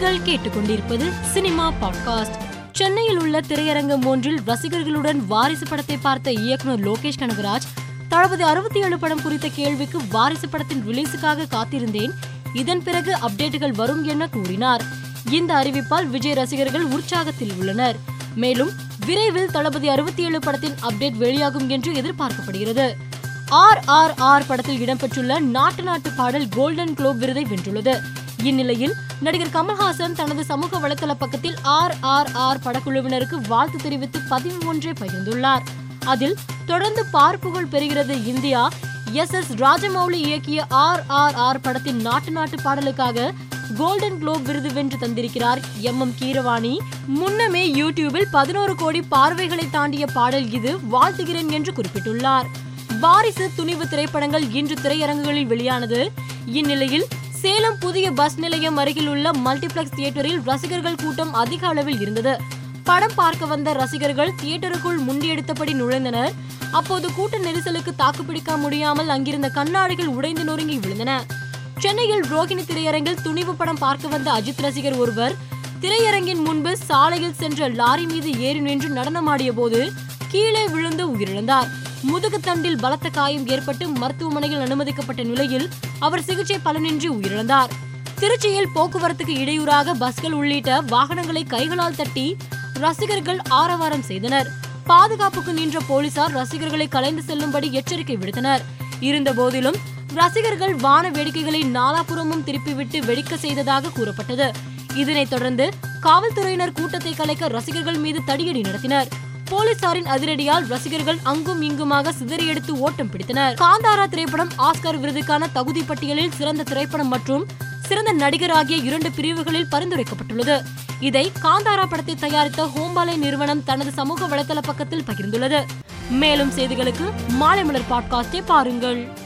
நீங்கள் கேட்டுக்கொண்டிருப்பது cinema podcast. சென்னையில் உள்ள திரையரங்கம் ஒன்றில் ரசிகர்களுடன் வாரிசு படத்தை பார்த்த இயக்குனர் லோகேஷ் கனகராஜ் தளபதி அறுபத்தி ஏழு படம் குறித்த கேள்விக்கு வாரிசு படத்தின் ரிலீஸுக்காக காத்திருந்தேன். இதன் பிறகு அப்டேட்டுகள் வரும் என கூறினார். இந்த அறிவிப்பால் விஜய் ரசிகர்கள் உற்சாகத்தில் உள்ளனர். மேலும் விரைவில் தளபதி அறுபத்தி ஏழு படத்தின் அப்டேட் வெளியாகும் என்று எதிர்பார்க்கப்படுகிறது. ஆர் ஆர் ஆர் படத்தில் இடம்பெற்றுள்ள நாட்டு நாட்டு பாடல் கோல்டன் குளோப் விருதை வென்றுள்ளது. இந்நிலையில் நடிகர் கமல்ஹாசன் தனது சமூக வலைதள பக்கத்தில் ஆர் ஆர் ஆர் படக்குழுவினருக்கு வாழ்த்து தெரிவித்து பதிவு ஒன்றை பகிர்ந்துள்ளார். அதில் தொடர்ந்து பார்ப்புகள் பெறுகிறது இந்தியா. எஸ் எஸ் ராஜமௌலி இயக்கிய ஆர் ஆர் ஆர் படத்தின் நாட்டு நாட்டு பாடலுக்காக கோல்டன் குளோப் விருது வென்று தந்திருக்கிறார் எம் எம் கீரவாணி. முன்னமே யூடியூபில் பதினோரு கோடி பார்வைகளை தாண்டிய பாடல் இது வாழ்த்துகிறேன் என்று குறிப்பிட்டுள்ளார். வாரிசு துணிவு திரைப்படங்கள் இன்று திரையரங்குகளில் வெளியானது. இந்நிலையில் சேலம் புதிய பஸ் நிலையம் அருகில் உள்ள மல்டிபிளெக்ஸ் தியேட்டரில் ரசிகர்கள் கூட்டம் அதிக அளவில் இருந்தது. படம் பார்க்க வந்த ரசிகர்கள் தியேட்டருக்குள் முண்டியெடுத்தபடி நுழைந்தனர். அப்போது கூட்ட நெரிசலுக்கு தாக்குப்பிடிக்க முடியாமல் அங்கிருந்த கண்ணாடிகள் உடைந்து நொறுங்கி விழுந்தன. சென்னையில் ரோகிணி திரையரங்கில் துணிவு படம் பார்க்க வந்த அஜித் ரசிகர் ஒருவர் திரையரங்கின் முன்பு சாலையில் சென்ற லாரி மீது ஏறி நின்று நடனமாடிய போது கீழே விழுந்து உயிரிழந்தார். முதுகுத்தண்டில் பலத்த காயம் ஏற்பட்டு மருத்துவமனையில் அனுமதிக்கப்பட்ட நிலையில் அவர் சிகிச்சை பலனின்றி உயிரிழந்தார். திருச்சியில் போக்குவரத்துக்கு இடையூறாக பஸ்கள் உள்ளிட்ட வாகனங்களை கைகளால் தட்டி ரசிகர்கள் ஆரவாரம் செய்தனர். பாதுகாப்புக்கு நின்ற போலீசார் ரசிகர்களை கலைந்து செல்லும்படி எச்சரிக்கை விடுத்தனர். இருந்த போதிலும் ரசிகர்கள் வான வேடிக்கைகளை நாலாபுறமும் திருப்பிவிட்டு வெடிக்க செய்ததாக கூறப்பட்டது. இதனைத் தொடர்ந்து காவல்துறையினர் கூட்டத்தை கலைக்க ரசிகர்கள் மீது தடியடி நடத்தினர். போலீசாரின் அதிரடியால் ரசிகர்கள் அங்கும் இங்குமாக சிதறியெடுத்து ஓட்டம் பிடித்தனர். காந்தாரா திரைப்படம் ஆஸ்கர் விருதுக்கான தகுதி பட்டியலில் சிறந்த திரைப்படம் மற்றும் சிறந்த நடிகர் ஆகிய இரண்டு பிரிவுகளில் பரிந்துரைக்கப்பட்டுள்ளது. இதை காந்தாரா படத்தை தயாரித்த ஹோம்பாலை நிறுவனம் தனது சமூக வலைதள பக்கத்தில் பகிர்ந்துள்ளது. மேலும் செய்திகளுக்கு மாலை மலர் பாட்காஸ்டை பாருங்கள்.